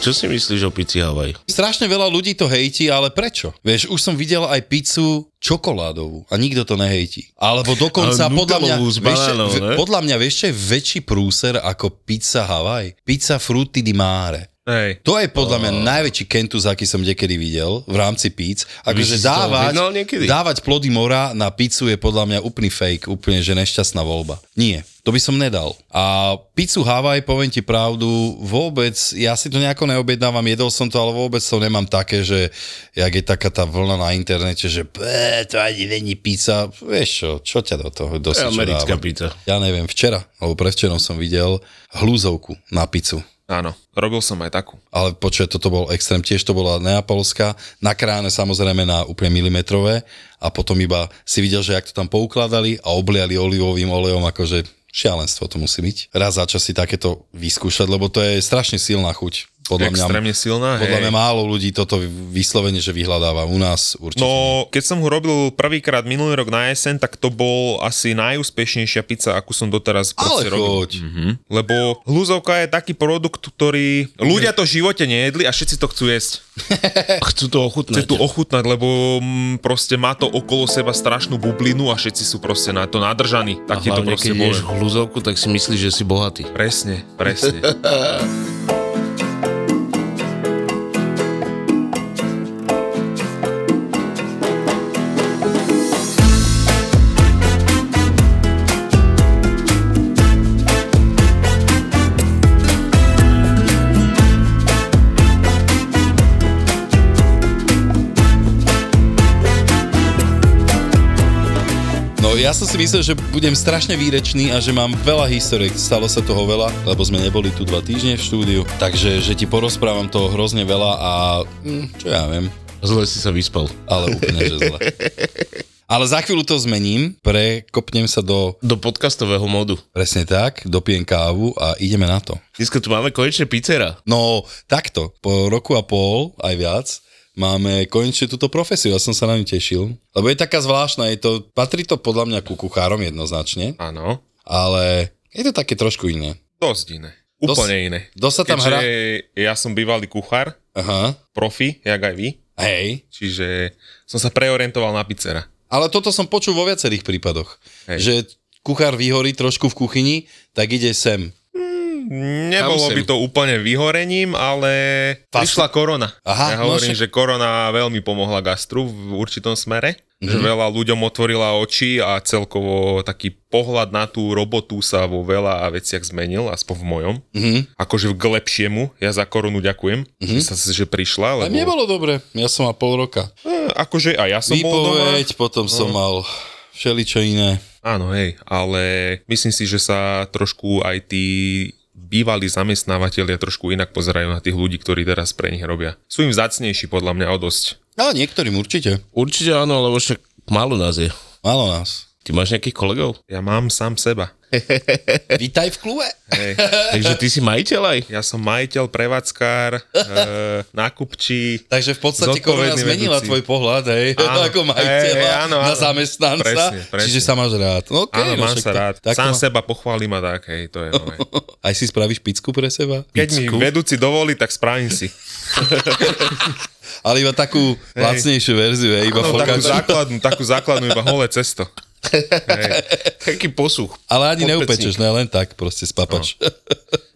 Čo si myslíš o pici Havaj? Strašne veľa ľudí to hejti, ale prečo? Vieš, už som videl aj pizzu čokoládovú a nikto to nehejti. Alebo dokonca Ale podľa mňa, nutelovú s vieš, v- podľa mňa vieš, čo je väčší prúser ako pizza Havaj? Pizza Frutti di Mare. Hej. To je podľa mňa najväčší kentus, aký som niekedy videl v rámci píc. Akože dávať, dávať plody mora na pizzu je podľa mňa úplný fake, úplne že nešťastná voľba. Nie, to by som nedal. A pizzu Havaj, poviem ti pravdu, vôbec, ja si to nejako neobjednávam, jedol som to, ale vôbec to nemám také, že jak je taká tá vlna na internete, že "Bé, to ani není pizza. Vieš čo, čo ťa do toho To dosť americká pizza. Ja neviem, včera, alebo predvčerom som videl hlúzovku na pizzu. Áno, robil som aj takú. Ale počuť, toto bol extrém, tiež to bola neapolská, nakrájane samozrejme na úplne milimetrové a potom iba si videl, že jak to tam poukladali a obliali olivovým olejom, akože šialenstvo to musí byť. Raz za čas si takéto vyskúšať, lebo to je strašne silná chuť. Podľa mňa, Extrémne silná, podľa hej. mňa málo ľudí toto vyslovene, že vyhľadáva. U nás určite. No, keď som ho robil prvýkrát minulý rok na jeseň, tak to bol asi najúspešnejšia pizza, akú som doteraz Ale robil. choď. Lebo hluzovka je taký produkt, ktorý ľudia to v živote nejedli a všetci to chcú jesť. Chcú to ochutnať. Chce tu ochutnať, lebo mm, proste má to okolo seba strašnú bublinu a všetci sú proste na to nadržaní. a Tak to hlavne, proste keď ješ hluzovku, tak si myslíš, že si bohatý. Presne, presne. ja som si myslel, že budem strašne výrečný a že mám veľa historiek. Stalo sa toho veľa, lebo sme neboli tu dva týždne v štúdiu. Takže, že ti porozprávam toho hrozne veľa a hm, čo ja viem, Zle si sa vyspal. ale úplne, že zle. Ale za chvíľu to zmením, prekopnem sa do, Do podcastového modu. presne tak, dopijem kávu a ideme na to. Dneska tu máme konečne pizzera. No, takto, po roku a pol, aj viac, máme konečne túto profesiu, ja som sa na ňu tešil. Lebo je taká zvláštna, je to, patrí to podľa mňa ku kuchárom jednoznačne, Áno, ale je to také trošku iné. dosť iné. Dos- Úplne iné. dosť sa tam Keďže hrá- ja som bývalý kuchár, Aha, profi, jak aj vy, hej. čiže som sa preorientoval na pizzera. Ale toto som počul vo viacerých prípadoch, Hej. že kuchár vyhorí trošku v kuchyni, tak ide sem. Nebolo by to úplne vyhorením, ale Fast- prišla korona. Aha, ja no hovorím, však- že korona veľmi pomohla gastru v určitom smere. Mhm. Že veľa ľuďom otvorila oči a celkovo taký pohľad na tú robotu sa vo veľa veciach zmenil, aspoň v mojom. Mhm. Akože k lepšiemu. Ja za koronu ďakujem, že sa že prišla. A Lebo, mne bolo dobre, ja som mal pol roka. Eh, akože aj ja som bol doma. Výpoveď, potom som mal všeličo iné. Áno, hej, ale myslím si, že sa trošku aj tí bývalí zamestnávateľia trošku inak pozerajú na tých ľudí, ktorí teraz pre nich robia. Sú im vzácnejší podľa mňa o dosť. Ale niektorým určite. Určite áno, lebo však málo nás je. Málo nás. Ty máš nejakých kolegov? Ja mám sám seba. Vítaj v klube. Hej. Takže ty si majiteľ aj? Ja som majiteľ, prevádzkár, e, nákupčí. Takže v podstate korona zmenila vedúci. tvoj pohľad, hej, Áno. ako majiteľa Hej, hej, áno, na áno. zamestnanca, Presne, presne. čiže sa máš rád. Okay, Áno, no, mám sa rád. Tak Sám to- seba pochválim a tak, hej, to je nové. Aj si spravíš picku pre seba? Keď mi Picku? vedúci dovolí, tak spravím si. Ale iba takú lacnejšiu verziu, hej, iba No, takú základnú, takú základnú iba holé cesto. Taký posuch. Ale ani neupečeš, ne len tak, proste spapač.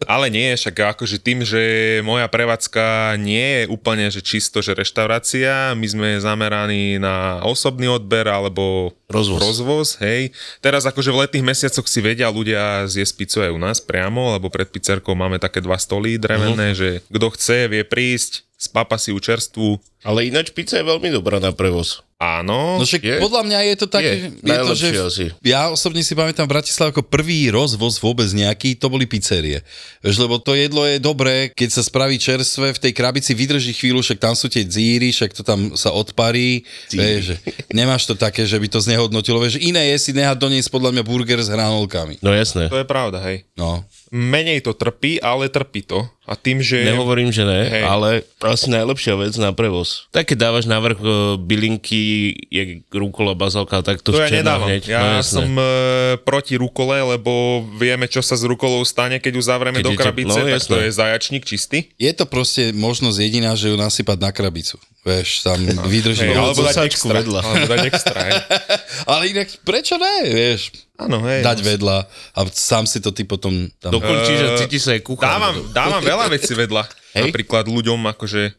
Ale nie, však akože tým, že moja prevádzka nie je úplne že čisto, že reštaurácia, my sme zameraní na osobný odber alebo Rozvoz. rozvoz hej. Teraz akože v letných mesiacoch si vedia ľudia zjesť pizzu aj u nás priamo, lebo pred pizzerkou máme také dva stoly drevené, uh-huh. že kto chce, vie prísť, spapa si u čerstvu. Ale ináč pizza je veľmi dobrá na prevoz. Áno, No však je. podľa mňa je to také, Je. je, to, že asi. ja osobne si pamätám v Bratislave ako prvý rozvoz vôbec nejaký, to boli pizzerie. Vieš, lebo to jedlo je dobré, keď sa spraví čerstvé, v tej krabici vydrží chvíľu, však tam sú tie dzíry, však to tam sa odparí. Vieš, že nemáš to také, že by to znehodnotilo. Vieš, iné je si nehať doniesť podľa mňa burger s hranolkami. No jasné. to je pravda, hej. No. Menej to trpí, ale trpí to. A tým, že... Nehovorím, že ne, Hej. ale asi najlepšia vec na prevoz. Tak keď dávaš na vrch e, bylinky, je rukola, bazalka, tak to, To ja nedávam. hneď. Ja no, jasné. som e, proti rukole, lebo vieme, čo sa s rukolou stane, keď ju zavrieme Keď do krabice, no, tak to jasné. je zajačník čistý. Je to proste možnosť jediná, že ju nasypať na krabicu. Vieš, tam vydrží. Hej, No, alebo dať extra. vedľa. Alebo dať extra, hej. ale inak, prečo ne, vieš? Áno, hej. Dať vedľa a sám si to ty potom tam... Dokončíš a cíti sa aj kuchár. Dávam, dávam veľa vecí vedľa. Hej. Napríklad ľuďom, akože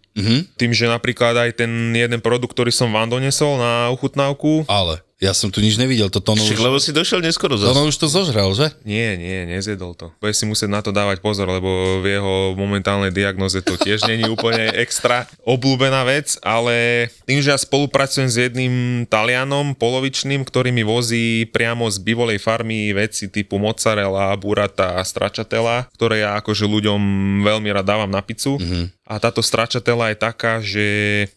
tým, že napríklad aj ten jeden produkt, ktorý som vám donesol na uchutnávku, Ale ja som tu nič nevidel, to Tono Však, už, lebo si došiel neskoro zase. Tono už to zožral, že? nie, nie, nezjedol to. Bude si musieť na to dávať pozor, lebo v jeho momentálnej diagnoze to tiež není úplne extra obľúbená vec, ale tým, že ja spolupracujem s jedným Talianom polovičným, ktorý mi vozí priamo z bývolej farmy veci typu mozzarella, burata a stračatela, ktoré ja akože ľuďom veľmi rád dávam na pizzu. Mm-hmm. A táto stračatela je taká, že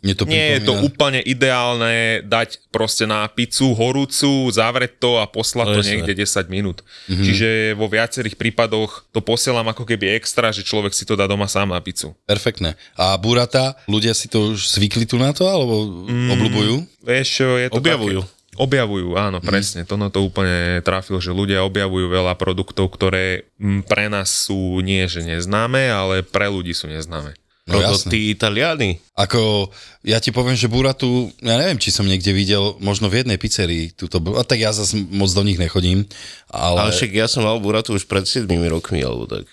to nie je to pripomína- úplne ideálne dať proste na pizzu horúcu, zavrieť to a poslať to jasné. niekde 10 minút. Mm-hmm. Čiže vo viacerých prípadoch to posielam ako keby extra, že človek si to dá doma sám na pizzu. Perfektné. A burata, ľudia si to už zvykli tu na to, alebo mm. obľúbujú? Vieš je to Objavujú. Také, objavujú, áno, presne. To na to úplne trafil, že ľudia objavujú veľa produktov, ktoré mm, pre nás sú nie že neznáme, ale pre ľudí sú neznáme. No jasné. tí Italiani. Ako, ja ti poviem, že buratu, ja neviem, či som niekde videl, možno v jednej pizzerii, tuto, a tak ja zase moc do nich nechodím, ale, Ale však ja som mal buratu už pred 7 rokmi, alebo tak.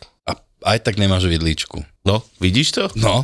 A aj tak nemáš vidličku. No, vidíš to? No.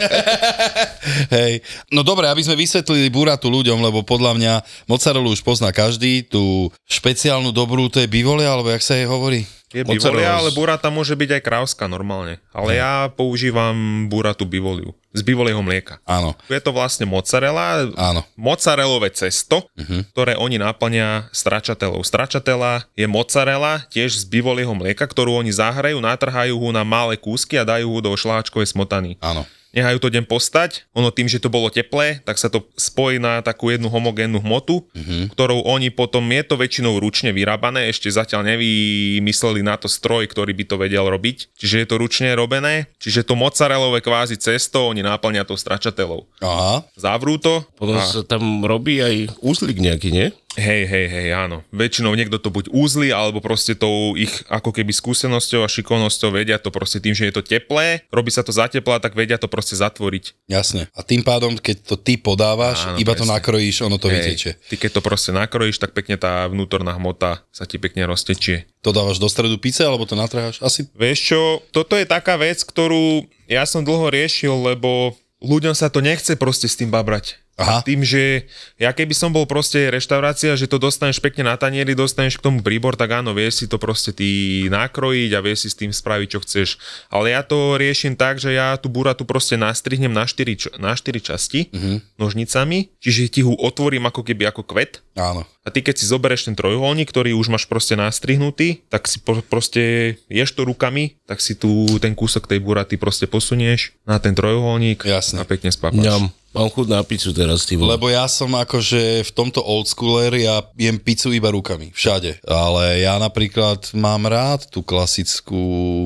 Hej. No dobre, aby sme vysvetlili buratu ľuďom, lebo podľa mňa mozzarellu už pozná každý, tú špeciálnu dobrú, to je bivolia, alebo jak sa jej hovorí? Je bivolia, ale burata môže byť aj krávska normálne. Ale ja používam buratu bivoliu. Z bivolieho mlieka. Áno, Je to vlastne mozzarella, áno. mozzarellové cesto, uh-huh. ktoré oni náplňa stračatelou. Stračatela je mozzarella tiež z bivolieho mlieka, ktorú oni zahrajú, natrhajú ho na malé kúsky a dajú ho do šláčkovej smotany. Áno. Nehajú to deň postať, ono tým, že to bolo teplé, tak sa to spojí na takú jednu homogénnu hmotu, uh-huh. ktorou oni potom, je to väčšinou ručne vyrábané, ešte zatiaľ nevymysleli na to stroj, ktorý by to vedel robiť, čiže je to ručne robené, čiže to mozzarellové kvázi cesto oni náplňa tou stračatelou. Aha. Zavrú to Potom a sa tam robí aj úzlik nejaký, nie? Hej, hej, hej, áno. Väčšinou niekto to buď úzli, alebo proste tou ich ako keby skúsenosťou a šikovnosťou vedia to proste tým, že je to teplé, robí sa to za teplá, tak vedia to proste zatvoriť. Jasne. A tým pádom, keď to ty podávaš, Áno, iba to presne. nakrojíš, ono to vytečie. Ty keď to proste nakrojíš, tak pekne tá vnútorná hmota sa ti pekne roztečie. To dávaš do stredu pice, alebo to natrháš? Asi Vieš čo, toto je taká vec, ktorú ja som dlho riešil, lebo ľuďom sa to nechce proste s tým babrať. Aha. A tým, že ja keby som bol proste reštaurácia, že to dostaneš pekne na tanieri, dostaneš k tomu príbor, tak áno, vieš si to proste ty nakrojiť a vieš si s tým spraviť, čo chceš. Ale ja to riešim tak, že ja tú buratu proste nastrihnem na 4, čo- na 4 časti mm-hmm. nožnicami, čiže ti ho otvorím ako keby ako kvet áno. a ty keď si zoberieš ten trojuholník, ktorý už máš proste nastrihnutý, tak si po, proste ješ to rukami, tak si tu ten kúsok tej buraty proste posunieš na ten trojuholník Jasné. a pekne spápaš. Ňam. Mám chuť na pizzu teraz, ty vole. Lebo ja som akože v tomto old schooler, ja jem pizzu iba rukami, všade. Ale ja napríklad mám rád tú klasickú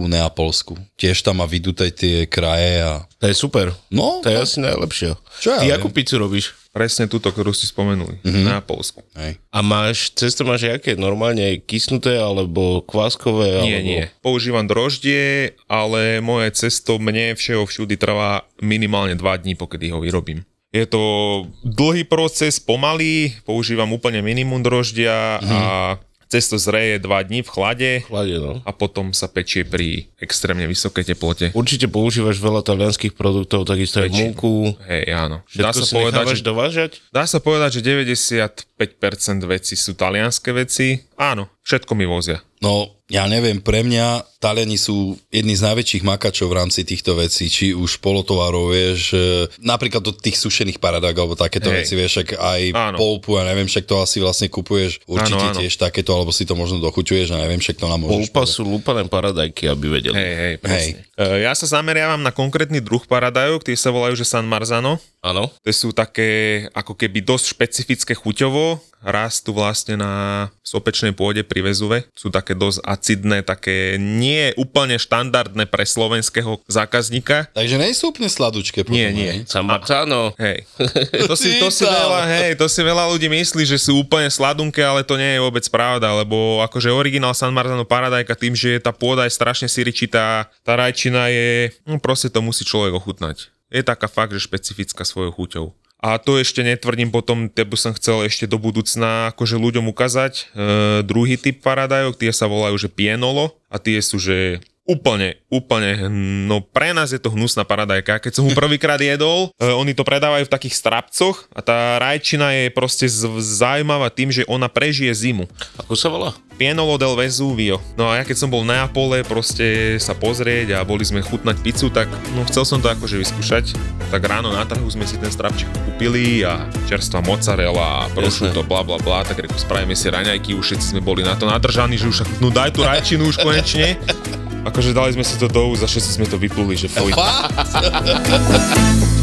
neapolskú. Tiež tam má vyduté tie kraje a... To je super. No, To je asi najlepšie. Čo ja Ty viem. akú pizzu robíš? Presne túto, ktorú si spomenuli, mm-hmm. na Polsku. hej. A máš, cesto máš aké? Normálne kysnuté alebo kváskové? Nie, alebo... nie. Používam droždie, ale moje cesto mne všeho všudy trvá minimálne 2 dní, pokedy ho vyrobím. Je to dlhý proces, pomalý, používam úplne minimum droždia mm-hmm. a cesto zreje 2 dní v chlade Chlade, no. a potom sa pečie pri extrémne vysokej teplote. Určite používaš veľa talianských produktov, takisto aj múku. Hej, áno. Dá sa, povedať, že, dovážať? dá sa povedať, že 95% vecí sú talianské veci. Áno, všetko mi vozia. No, ja neviem, pre mňa Taliani sú jedni z najväčších makačov v rámci týchto vecí, či už polotovarov, vieš, e, napríklad do tých sušených paradák, alebo takéto Hej. veci, vieš, aj Áno. polpu, ja neviem, však to asi vlastne kupuješ určite Áno, áno. tiež takéto, alebo si to možno dochuťuješ, ja neviem, však to nám môžeš Polpa povedať. sú lúpané paradajky, aby vedeli. Hej, hej, presne. Hej. Ja sa zameriavam na konkrétny druh paradajok, tie sa volajú, že San Marzano. Áno. To sú také ako keby dosť špecifické chuťovo, rastú vlastne na sopečnej pôde pri Vezuve. Sú také dosť acidné, také nie úplne štandardné pre slovenského zákazníka. Takže nie sú úplne sladučké. Potom, Nie, nie. Samacano. Hej. To si, to, si veľa, hej, to si veľa ľudí myslí, že sú úplne sladunké, ale to nie je vôbec pravda, lebo akože originál San Marzano paradajka tým, že je tá pôda je strašne siričitá, tá rajčina je, no proste to musí človek ochutnať. Je taká fakt, že špecifická svojou chuťou. A to ešte netvrdím potom, to by som chcel ešte do budúcna akože ľuďom ukázať. E, druhý typ paradajok, tie sa volajú, že pienolo a tie sú, že úplne, úplne, no pre nás je to hnusná paradajka. Keď som ho prvýkrát jedol, e, oni to predávajú v takých strapcoch a tá rajčina je proste z- zaujímavá tým, že ona prežije zimu. Ako sa volá? Pienolo del Vesuvio. No a ja keď som bol na Neapole proste sa pozrieť a boli sme chutnať pizzu, tak no chcel som to akože vyskúšať. Tak ráno na trhu sme si ten strapček kúpili a čerstvá mozzarella a prosciutto, bla bla bla, tak reku, spravíme si raňajky, už všetci sme boli na to nadržaní, že už no daj tú rajčinu už konečne. Akože dali sme si to do a všetci sme to vypluli, že fuj.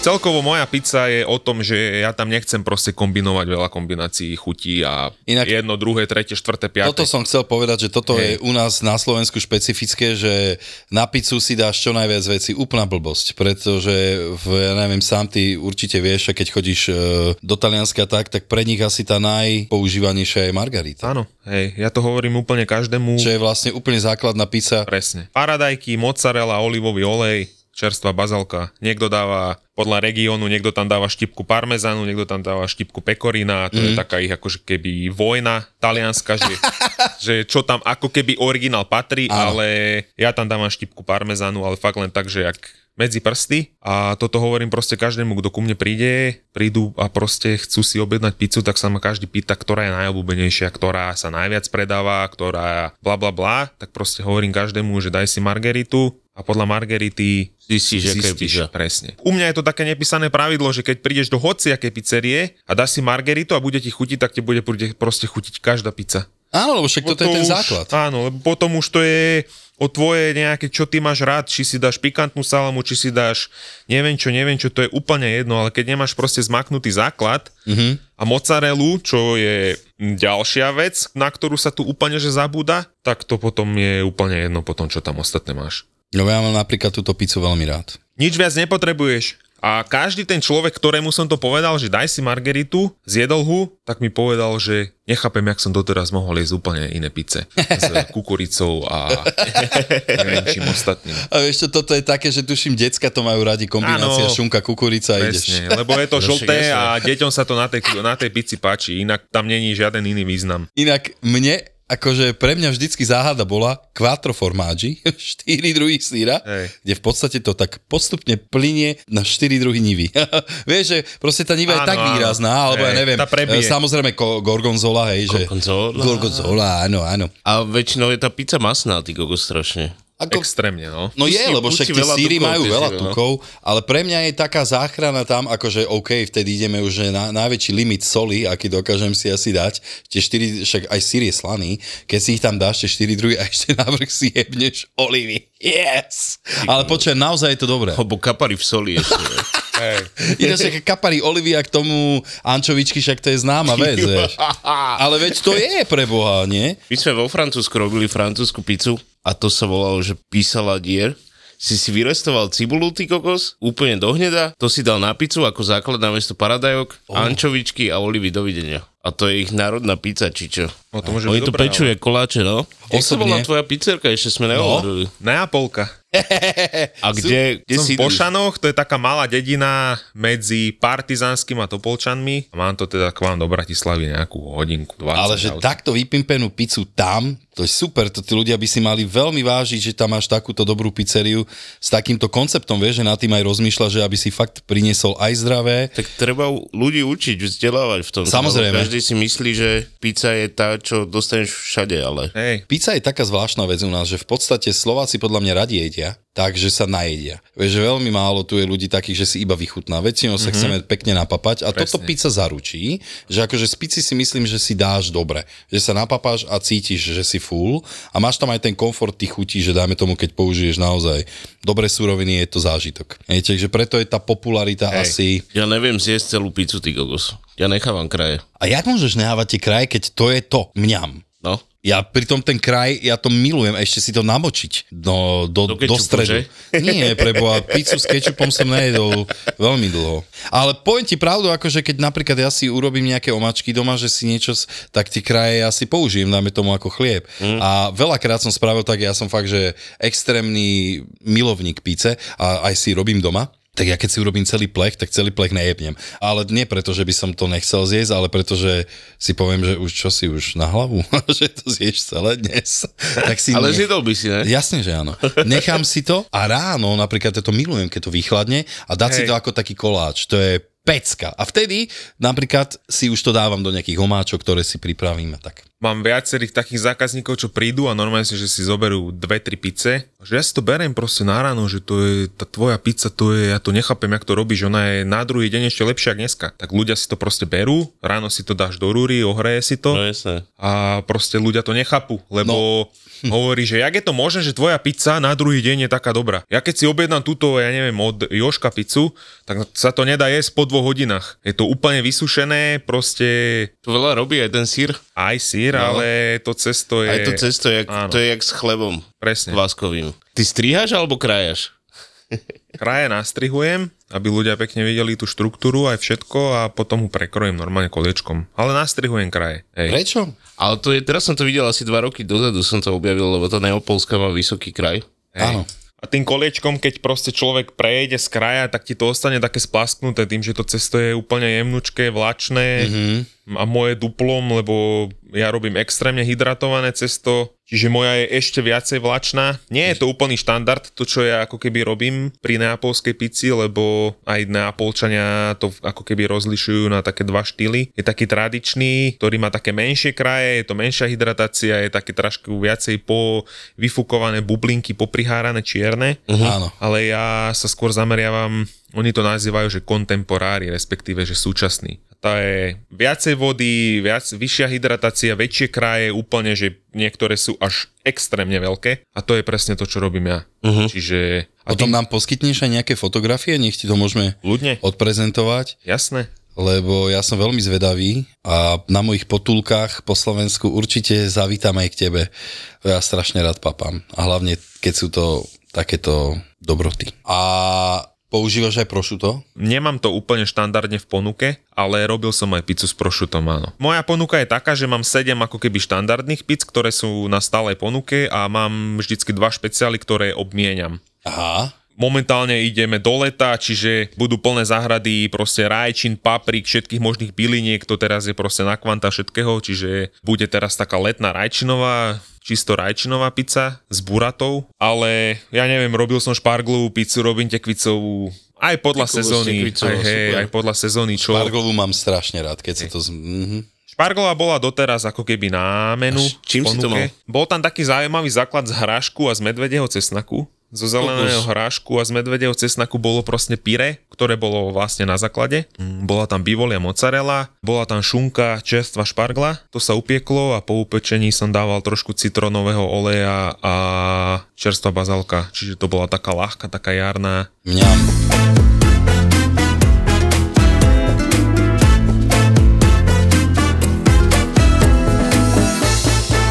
Celkovo moja pizza je o tom, že ja tam nechcem proste kombinovať veľa kombinácií chutí a Inak- jedno, druhé, tretie, štvrté, piaté. Toto som chcel povedať, že toto Hej. je u nás na Slovensku špecifické, že na pizzu si dáš čo najviac veci, úplná blbosť, pretože v, ja neviem, sám ty určite vieš, keď chodíš e, do Talianska tak, tak pre nich asi tá najpoužívanejšia je margarita. Áno, hej, ja to hovorím úplne každému. Čo je vlastne úplne základná pizza. Presne. Paradajky, mozzarella, olivový olej, čerstvá bazalka. Niekto dáva podľa regiónu, niekto tam dáva štipku parmezánu, niekto tam dáva štipku pekorina. A to mm. je taká ich akože keby vojna talianska, že, že čo tam ako keby originál patrí, Áno. ale ja tam dávam štipku parmezánu, ale fakt len tak, že jak medzi prsty a toto hovorím proste každému, kto ku mne príde, prídu a proste chcú si objednať pizzu, tak sa ma každý pýta, ktorá je najobľúbenejšia, ktorá sa najviac predáva, ktorá bla bla bla, tak proste hovorím každému, že daj si margeritu a podľa margerity Zistíš, pizza. presne. U mňa je to také nepísané pravidlo, že keď prídeš do hociakej pizzerie a dáš si margeritu a bude ti chutiť, tak ti bude proste chutiť každá pizza. Áno, lebo však toto je ten už, základ. Áno, lebo potom už to je o tvoje nejaké, čo ty máš rád, či si dáš pikantnú salamu, či si dáš neviem čo, neviem čo, to je úplne jedno, ale keď nemáš proste zmaknutý základ Mhm. a mozzarellu, čo je ďalšia vec, na ktorú sa tu úplne že zabúda, tak to potom je úplne jedno potom, čo tam ostatné máš. No ja mám napríklad túto pizzu veľmi rád. Nič viac nepotrebuješ. A každý ten človek, ktorému som to povedal, že daj si margeritu, zjedol hu, tak mi povedal, že nechápem, jak som doteraz mohol jesť úplne iné pice. S kukuricou a neviem čím ostatným. A vieš čo, toto je také, že tuším, decka to majú radi, kombinácia Áno. šunka, kukurica a ideš. Lebo je to žlté a deťom sa to na tej, na tej pici páči, inak tam není žiaden iný význam. Inak mne, akože pre mňa vždycky záhada bola quattro formaggi, 4 druhy síra, Hej. kde v podstate to tak postupne plinie na 4 druhy nivy. Vieš, že proste tá niva je Áno, tak áno. výrazná, alebo ja Hej, neviem, tá prebije. e, samozrejme gorgonzola, hej, že... Gorgonzola. Gorgonzola, áno, áno. A väčšinou je tá pizza masná, ty kokos strašne. Ako, Extrémne, no. No je, lebo však tie síry majú veľa síry, no. tukov, ale pre mňa je taká záchrana tam, akože OK, vtedy ideme už na najväčší limit soli, aký dokážem si asi dať. Tie 4, však aj sír je slaný, keď si ich tam dáš, tie 4 druhy a ešte návrh si jebneš olivy. Yes! Ale počujem, naozaj je to dobré. Lebo kapari v soli ešte. Hej. Ináč také kapary olivia k tomu ančovičky, však to je známa vec, vieš. Ale veď to je pre Boha, nie? My sme vo Francúzsku robili francúzsku pizzu a to sa volalo, že písala dier. Si si vyrestoval cibulu, ty kokos, úplne do hneda, to si dal na pizzu ako základ na mesto paradajok, oh. ančovičky a olivy, dovidenia. A to je ich národná pizza, či čo? No to môže Oni to pečú ale- koláče, no? Jak sa Osobne- volá tvoja pizzerka, ešte sme nehovorili. Neapolka. A kde, kde Som si v Pošanoch, to je taká malá dedina medzi Partizánskym a Topolčanmi. Mám to teda k vám do Bratislavy nejakú hodinku, 20. Ale že aut. takto vypimpenú pizzu tam, to je super, to tí ľudia by si mali veľmi vážiť, že tam máš takúto dobrú pizzeriu s takýmto konceptom, vieš, že nad tým aj rozmýšľa, že aby si fakt priniesol aj zdravé. Tak treba ľudí učiť, vzdelávať v tom. Samozrejme. Každý si myslí, že pizza je tá, čo dostaneš všade, ale... Hej, Pizza je taká zvláštna vec u nás, že v podstate Slováci podľa mňa radi jedia, takže sa najedia. Vieš, že veľmi málo tu je ľudí takých, že si iba vychutná. Väčšinou sa mm-hmm. chceme pekne napapať a Presne. toto pizza zaručí, že akože z pizzy si myslím, že si dáš dobre. Že sa napapáš a cítiš, že si full a máš tam aj ten komfort tých chutí, že dajme tomu, keď použiješ naozaj dobré suroviny, je to zážitok. Hej, takže preto je tá popularita Hej. asi... Ja neviem zjesť celú pizzu, ty kokos. Ja nechávam kraje. A jak môžeš nehávať tie kraje, keď to je to? Mňam. No. Ja pritom ten kraj, ja to milujem, ešte si to namočiť do, do, Do do, kečupu, stredu. že? Nie, preboha, pizzu s kečupom som nejedol veľmi dlho. Ale poviem ti pravdu, akože keď napríklad ja si urobím nejaké omačky doma, že si niečo, tak tie kraje ja si použijem, dáme tomu ako chlieb. Mm. A veľakrát som spravil tak, ja som fakt, že extrémny milovník píce a aj si robím doma. Tak ja keď si urobím celý plech, tak celý plech nejebnem. Ale nie preto, že by som to nechcel zjesť, ale preto, že si poviem, že už čo si už na hlavu, že to zješ celé dnes. Tak si Ale nech- zjedol by si, ne? Jasne, že áno. Nechám si to a ráno, napríklad ja to milujem, keď to vychladne a dať si to ako taký koláč. To je pecka. A vtedy napríklad si už to dávam do nejakých homáčok, ktoré si pripravím a tak. Mám viacerých takých zákazníkov, čo prídu a normálne si, že si zoberú dve, tri pice. Že ja si to beriem proste na ráno, že to je tá tvoja pizza, to je, ja to nechápem, jak to robíš, ona je na druhý deň ešte lepšia ako dneska. Tak ľudia si to proste berú, ráno si to dáš do rúry, ohreje si to No jasné. a proste ľudia to nechápu, lebo no. hovorí, že jak je to možné, že tvoja pizza na druhý deň je taká dobrá. Ja keď si objednám túto, ja neviem, od Joška pizzu, tak sa to nedá jesť po dvoch hodinách. Je to úplne vysušené, proste To veľa robí aj ten sír. aj sír, no. ale to cesto je... Aj to cesto, jak, Áno. to je jak s chlebom Presne. kváskovým. Ty strihaš alebo krajaš? Kraje nastrihujem, aby ľudia pekne videli tú štruktúru aj všetko a potom ho prekrojím normálne koliečkom. Ale nastrihujem kraje. Hej. Prečo? Ale to je, teraz som to videl asi dva roky dozadu, som to objavil, lebo tá Neopolska má vysoký kraj. Hej. Áno. A tým koliečkom, keď proste človek prejde z kraja, tak ti to ostane také splasknuté tým, že to cesto je úplne jemnučké, vlačné mm-hmm. A moje duplom, lebo ja robím extrémne hydratované cesto, čiže moja je ešte viacej vlačná. Nie je to úplný štandard, to čo ja ako keby robím pri neapolskej pici, lebo aj neapolčania to ako keby rozlišujú na také dva štýly. Je taký tradičný, ktorý má také menšie kraje, je to menšia hydratácia, je také trošku viacej po vyfúkované bublinky, poprihárané čierne. Uh-huh. Ale ja sa skôr zameriavam, oni to nazývajú, že kontemporári, respektíve, že súčasný. To je viacej vody, viac, vyššia hydratácia, väčšie kraje, úplne, že niektoré sú až extrémne veľké a to je presne to, čo robím ja. Uh-huh. Čiže... A Potom tým, nám poskytneš aj nejaké fotografie, nech ti to môžeme ľudne, odprezentovať, jasné. lebo ja som veľmi zvedavý a na mojich potulkách po Slovensku určite zavítam aj k tebe. Ja strašne rád papám a hlavne keď sú to takéto dobroty. A používaš aj prošuto? Nemám to úplne štandardne v ponuke, ale robil som aj pizzu s prošutom, áno. Moja ponuka je taká, že mám 7 ako keby štandardných pizz, ktoré sú na stálej ponuke a mám vždycky dva špeciály, ktoré obmieniam. Aha. Momentálne ideme do leta, čiže budú plné záhrady, proste rajčín, paprik, všetkých možných byliniek, to teraz je proste na kvanta všetkého, čiže bude teraz taká letná rajčinová, čisto rajčinová pizza s buratou, ale ja neviem, robil som šparglovú pizzu, robím tekvicovú, aj podľa Tekovú sezóny, aj, hej, super. aj podľa sezóny, čo... Parglovú mám strašne rád, keď sa to... Z... Mhm. Šparglová bola doteraz ako keby na menu. A s čím si to ponuke. Bol tam taký zaujímavý základ z hrášku a z medvedieho cesnaku. Zo zeleného hrášku a z medvedieho cesnaku bolo proste pire, ktoré bolo vlastne na základe. Mm, Bola tam bivolia mozzarella, bola tam šunka, čerstva špargla. To sa upieklo a po upečení som dával trošku citronového oleja a čerstva bazalka. Čiže to bola taká ľahká, taká jarná. Mňam.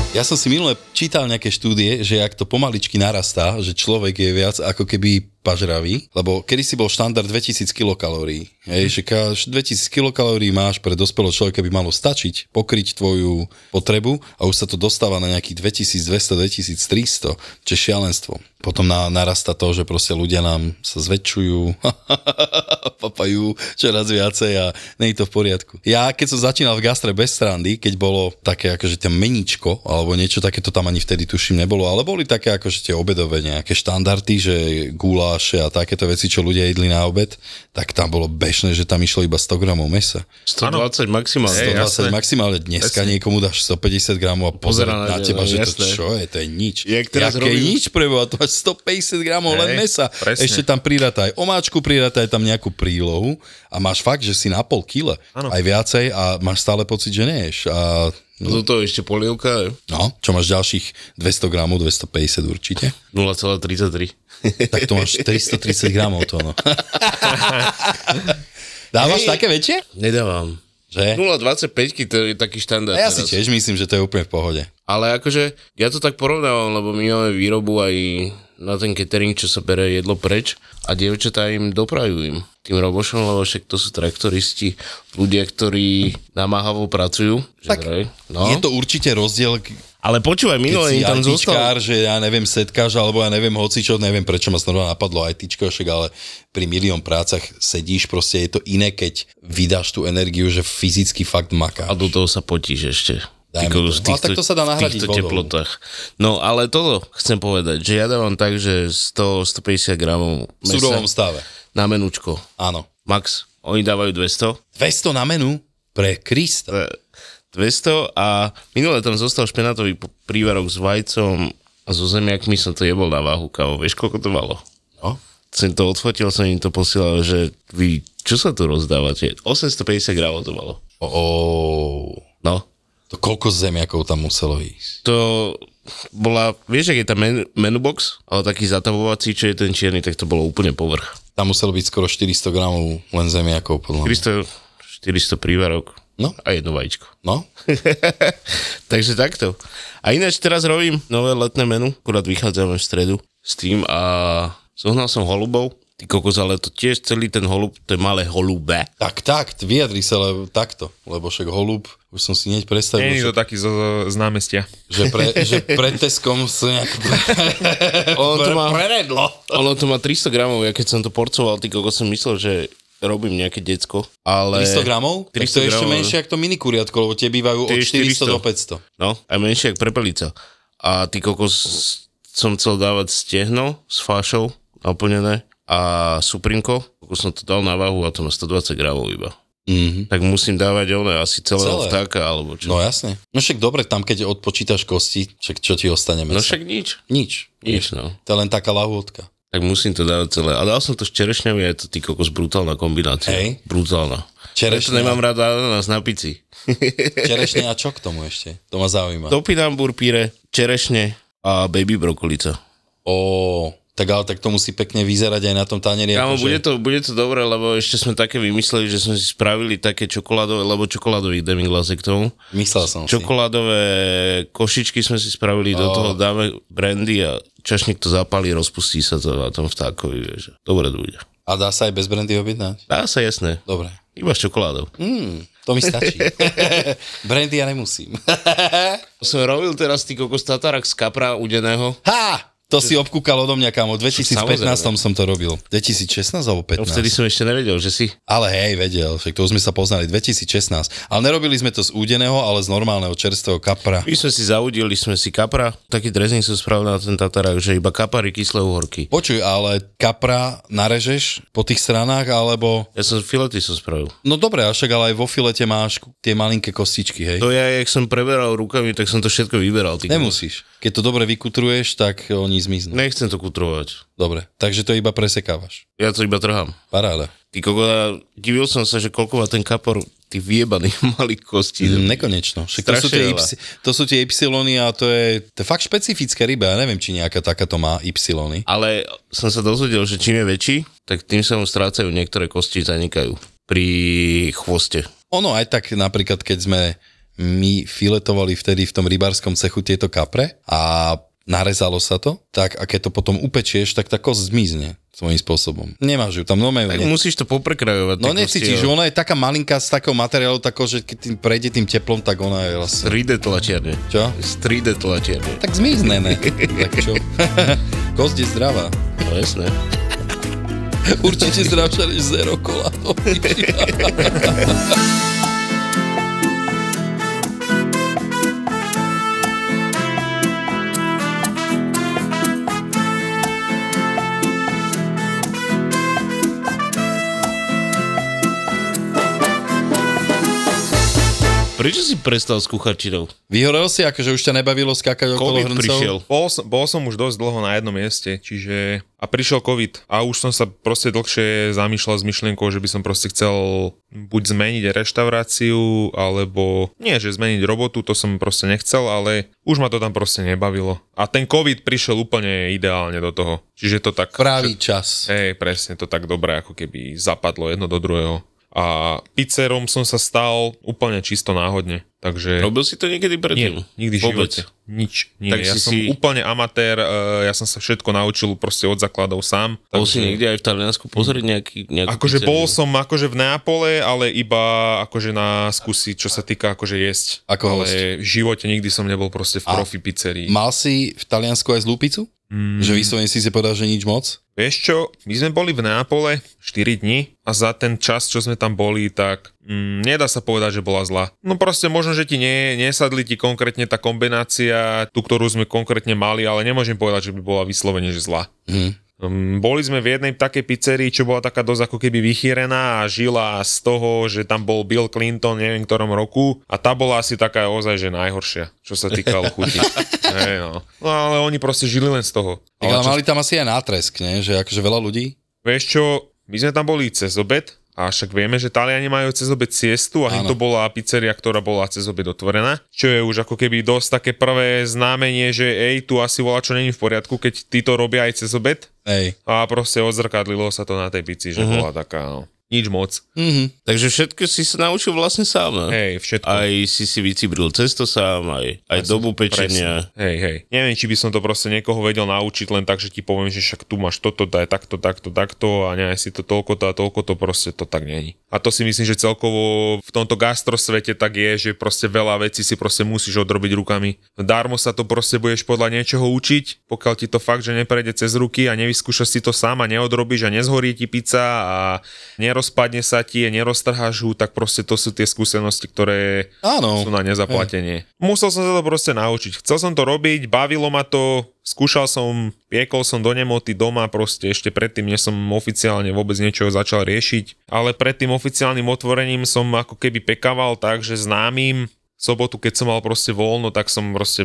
Ja som si minule čítal nejaké štúdie, že ak to pomaličky narastá, že človek je viac ako keby pažravý, lebo kedy si bol štandard 2000 kilokalórií. Hej, že ka- 2000 kilokalórií máš pre dospelého človeka by malo stačiť pokryť tvoju potrebu a už sa to dostáva na nejakých 2200-2300, čo je šialenstvo. Potom na, narasta to, že proste ľudia nám sa zväčšujú, papajú čoraz viacej a nie to v poriadku. Ja keď som začínal v gastre bez strandy, keď bolo také akože tie meničko, alebo niečo také, to tam ani vtedy tuším nebolo, ale boli také akože tie obedové nejaké štandardy, že guláše a takéto veci, čo ľudia jedli na obed, tak tam bolo bežné, že tam išlo iba 100 gramov mesa. 120 maximálne. Hej, 120 jasné. maximálne dneska Jasné. niekomu dáš 150 gramov a Pozerá na, na teba, že to jasné. čo je, to je nič. Jak teraz Jaké robím- nič preboha, to máš 150 gramov len Hej, mesa. presne. Ešte tam pridátaj omáčku, pridátaj tam nejakú prílohu a máš fakt, že si na pol. Áno. Aj viacej a máš stále pocit, že neješ. A Do toho ešte polievka, no, čo máš ďalších 200 gramov, 250 určite. 0,33. Tak to máš 330 gramov to no. Dávaš Hej. také väčšie? Nedávam. Že? 0,25 to je taký štandard. A ja si teraz. tiež myslím, že to je úplne v pohode. Ale akože, ja to tak porovnávam, lebo my máme výrobu aj na ten catering, čo sa bere jedlo preč a dievčatá im doprajú im tým robošom, lebo však to sú traktoristi, ľudia, ktorí namáhavo pracujú. Že Tak vraj, no. Je to určite rozdiel, Ale počúvaj, si im tam zostal... Že ja neviem, setkáš, alebo ja neviem, hoci čo, neviem, prečo ma znova napadlo ITčko, však ale pri milión prácach sedíš, proste je to iné, keď vydáš tú energiu, že fyzicky fakt makáš. A do toho sa potíš ešte. Dajme Ty to. kokos, No, tak to sa dá nahradiť týchto teplotách. No ale toto chcem povedať, že ja dávam tak, že 100-150 gramov v surovom stave. na menučko. Áno. Max, oni dávajú 200. 200 na menu? Pre Krista. E, 200 a minule tam zostal špenátový prívarok s vajcom a so zemiakmi som to jebol na váhu, kámo. Vieš, koľko to malo? No. Som to odfotil, som im to posielal, že vy, čo sa tu rozdávate? 850 gramov to malo. O, o, No, to koľko zemiakov tam muselo ísť? to bola, vieš, ak je tam menu, menu box, ale taký zatavovací, čo je ten čierny, tak to bolo úplne povrch. Tam muselo byť skoro 400 gramov len zemiakov, podľa mňa. 400, 400 prívarok No, a jedno vajíčko. no. Takže takto. A ináč teraz robím nové letné menu, akurát vychádzame v stredu s tým a zohnal som holubov. Ty kokos, ale to tiež celý ten holub, to je malé holube. Tak, tak, vyjadri sa le, takto, lebo však holub, už som si hneď predstavil, Nie je to taký zo, z námestia. že, pre, že pred Teskom sú nejak... Ono to má, Preredlo. ono to má 300 gramov, ja keď som to porcoval, ty kokos som myslel, že robím nejaké decko, ale... 300 gramov? 300 tak to je 300 ešte gramov, menšie ako to minikuriatko, lebo tie bývajú od je 400 do 500. No, aj menšie ako prepelica. A ty kokos som chcel dávať stehno s fášou naplnené a suprinko, kokos som to dal na váhu a to má 120 gramov iba. Mm-hmm. Tak musím dávať one asi celého Celé. vtáka, alebo čo. No jasne. No však dobre, tam keď odpočítaš kosti, však čo ti ostane No mesa? však nič. Nič. Nič, no. To je len taká lahôdka. Tak musím to dávať celé. A dal som to s čerešňami, je to ty kokos brutálna kombinácia. Hej. Brutálna. Čerešňa. nemám rád ananas na pici. Čerešne a čo k tomu ešte? To ma zaujíma. Topinambur píre, čerešne a baby brokolica. Ó, tak ale tak to musí pekne vyzerať aj na tom tanieri. Kámo, akože- bude to, bude to dobré, lebo ešte sme také vymysleli, že sme si spravili také čokoládové, lebo čokoládový demiglasek k tomu. Myslel som si. Čokoládové košičky sme si spravili, do toho dáme brandy a čašník to zapálí, rozpustí sa to na tom vtákovi, vieš. Dobre to bude. A dá sa aj bez brandy objednať? Dá sa, jasné. Dobre. Iba s čokoládou. Mm, to mi stačí. brandy ja nemusím. Som robil teraz ty kokos tatarak z kapra udeného. ha! To si obkúkal odo mňa, kámo. V 2015 Samozrejme. som to robil. 2016 alebo No 15? vtedy som ešte nevedel, že si. Ale hej, vedel, však to už sme sa poznali, 2016. Ale nerobili sme to z údeného, ale z normálneho čerstvého kapra. My sme si zaudili, sme si kapra, taký dressing som spravil na ten tatarak, že iba kapary, kyslé uhorky. Počuj, ale kapra narežeš po tých stranách, alebo... Ja som filety som spravil. No dobre, a však ale aj vo filete máš tie malinké kostičky, hej? To ja, jak som preberal rukami, tak som to všetko vyberal. Ty. Nemusíš. Keď to dobre vykutruješ, tak oni zmiznú. Nechcem to kutrovať. Dobre, takže to iba presekávaš. Ja to iba trhám. Paráda. Ty koko, ja divil som sa, že koľko má ten kapor tých vyjebaných malých kostí. Mm, nekonečno. Však to sú, tie veľa. y, to sú tie y a to je, to je fakt špecifické ryba. Ja neviem, či nejaká takáto má y. Ale som sa dozvedel, že čím je väčší, tak tým sa mu strácajú niektoré kosti, zanikajú pri chvoste. Ono aj tak napríklad, keď sme my filetovali vtedy v tom rybárskom cechu tieto kapre a narezalo sa to, tak a keď to potom upečieš, tak tá kosť zmizne svojím spôsobom. Nemáš ju tam, no Tak ne. musíš to poprekrajovať. No necítiš, že ona je taká malinká z takého materiálu, tako, že keď tým prejde tým teplom, tak ona je vlastne... 3D tlačiarne. Čo? Z 3D tlačiarne. Tak zmizne, ne? tak čo? Kosť je zdravá. No jasné. Určite zdravšia než zero kola. Prečo si prestal s kucharčinou? Vyhorel si, akože už ťa nebavilo skákať okolo Covid hrncov? prišiel. Bol, som- bol som už dosť dlho na jednom mieste, čiže... A prišiel COVID a už som sa proste dlhšie zamýšľal s myšlienkou, že by som proste chcel buď zmeniť reštauráciu, alebo... Nie, že zmeniť robotu, to som proste nechcel, ale už ma to tam proste nebavilo. A ten COVID prišiel úplne ideálne do toho. Čiže to tak... Pravý čas. Hej, presne, to tak dobre, ako keby zapadlo jedno do druhého. A pizzerom som sa stal úplne čisto náhodne. Takže... Robil si to niekedy Nie, predtým? nikdy v živote. Nič. Nie, Tak ja si som si- úplne amatér, eh, ja som sa všetko naučil proste od základov sám. Bol si niekde aj v Taliansku pozrieť nejaký, nejakú Akože pizzeriu? bol som akože v Neapole, ale iba akože na skúsi, čo sa týka akože jesť. Ako ale v živote nikdy som nebol proste v profi pizzerii. Mal si v Taliansku aj zlú pizzu? Mm. Že vyslovene si si povedal, že nič moc? Vieš čo, my sme boli v Neapole 4 dní a za ten čas, čo sme tam boli, tak mm, nedá sa povedať, že bola zlá. No proste možno, že ti nie, nesadli ti konkrétne tá kombinácia, tú, ktorú sme konkrétne mali, ale nemôžem povedať, že by bola vyslovene, že zlá. Mhm. Um, boli sme v jednej takej pizzerii, čo bola taká dosť ako keby vychýrená a žila z toho, že tam bol Bill Clinton, neviem ktorom roku a tá bola asi taká ozaj, že najhoršia, čo sa týkalo chuti. hey, no. no ale oni proste žili len z toho. Tak, ale čo- mali tam asi aj nátresk, nie? Že akože veľa ľudí? Vieš čo, my sme tam boli cez obed a však vieme, že Taliani majú cez obed siestu a to bola pizzeria, ktorá bola cez obed otvorená, čo je už ako keby dosť také prvé známenie, že ej, tu asi volá čo není v poriadku, keď tí to robia aj cez obed. Hej. a proste odzrkadlilo sa to na tej pici, že bola taká, no, nič moc. Mhm. Takže všetko si sa naučil vlastne sám, ne? Hej, všetko. Aj si si vycibril cesto sám, aj, aj dobu pečenia. Presne. Hej, hej. Neviem, či by som to proste niekoho vedel naučiť len tak, že ti poviem, že však tu máš toto, daj takto, takto, takto a nie si to toľko to a toľko to proste to tak není. A to si myslím, že celkovo v tomto gastrosvete tak je, že proste veľa vecí si proste musíš odrobiť rukami. Darmo sa to proste budeš podľa niečoho učiť, pokiaľ ti to fakt, že neprejde cez ruky a nevyskúšaš si to sám a neodrobíš a nezhorí ti pizza a nerozpadne sa ti, neroztrháš ju, tak proste to sú tie skúsenosti, ktoré Áno. sú na nezaplatenie. Musel som sa to proste naučiť. Chcel som to robiť, bavilo ma to, skúšal som, piekol som do nemoty doma proste ešte predtým, než som oficiálne vôbec niečo začal riešiť. Ale pred tým oficiálnym otvorením som ako keby pekával tak, že známym sobotu, keď som mal proste voľno, tak som proste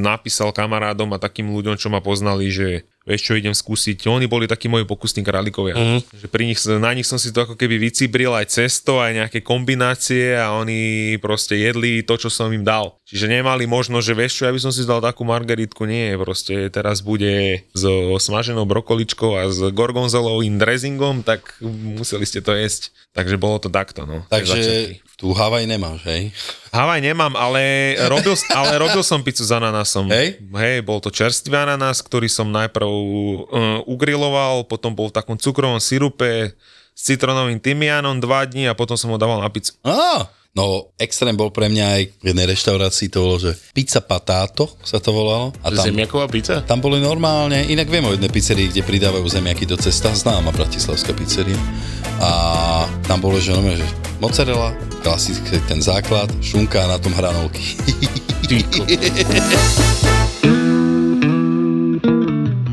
napísal kamarádom a takým ľuďom, čo ma poznali, že vieš čo, idem skúsiť. Oni boli takí moji pokusní králikovia. Mm. Že pri nich, na nich som si to ako keby vycibril aj cesto, aj nejaké kombinácie a oni proste jedli to, čo som im dal. Čiže nemali možnosť, že vieš čo, ja by som si dal takú margaritku, nie, proste teraz bude so smaženou brokoličkou a s gorgonzolovým dressingom, tak museli ste to jesť. Takže bolo to takto, no. Takže tu Havaj nemáš, hej? Havaj nemám, ale robil, ale robil som pizzu s ananásom. Hej? Hej, bol to čerstvý ananás, ktorý som najprv uh, ugriloval, potom bol v takom cukrovom sirupe s citronovým tymiánom dva dní a potom som ho dával na pizzu. Á, no extrém bol pre mňa aj v jednej reštaurácii, to bolo, že pizza patáto sa to volalo. A tam, Zemiaková pizza? tam boli normálne, inak viem o jednej pizzerii, kde pridávajú zemiaky do cesta, známa bratislavská pizzeria. A tam bolo, že, normálne, že mozzarella, klasický ten základ, šunka a na tom hranolky. Tyko.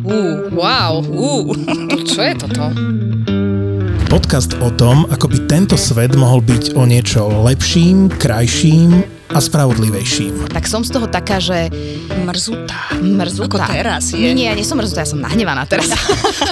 Ú, wow, ú, čo je toto? Podcast o tom, ako by tento svet mohol byť o niečo lepším, krajším a spravodlivejším. Tak som z toho taká, že Mrzutá. mrzutá. Ako teraz je. Nie, nie, ja nie som mrzutá, ja som nahnevaná teraz.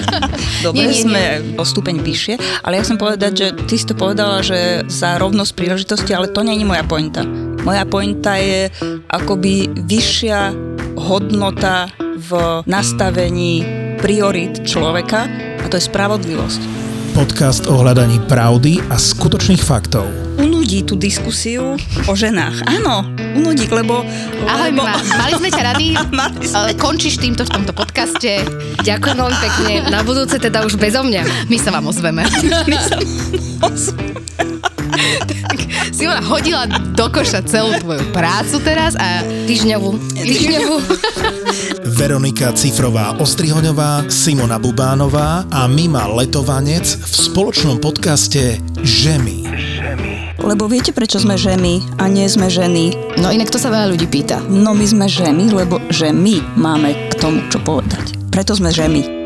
Dobre, Nie, nie, sme o stupeň vyššie, ale ja chcem povedať, že ty si to povedala, že za rovnosť príležitosti, ale to nie je moja pointa. Moja pointa je akoby vyššia hodnota v nastavení priorit človeka a to je spravodlivosť. Podcast o hľadaní pravdy a skutočných faktov. Unudí tú diskusiu o ženách. Áno, unudí, lebo... Ahoj, lebo... Mima, mali sme ťa rady, sme. Končíš týmto v tomto podcaste. Ďakujem veľmi pekne. Na budúce teda už bezo mňa. My sa vám ozveme. My sa Simona hodila do koša celú tvoju prácu teraz a Týždňovú. Týždňovú. Veronika Cifrová Ostrihoňová, Simona Bubánová a Mima Letovanec v spoločnom podcaste Žemy. Lebo viete, prečo sme ženy a nie sme ženy? No inak to sa veľa ľudí pýta. No my sme ženy, lebo že my máme k tomu čo povedať. Preto sme ženy.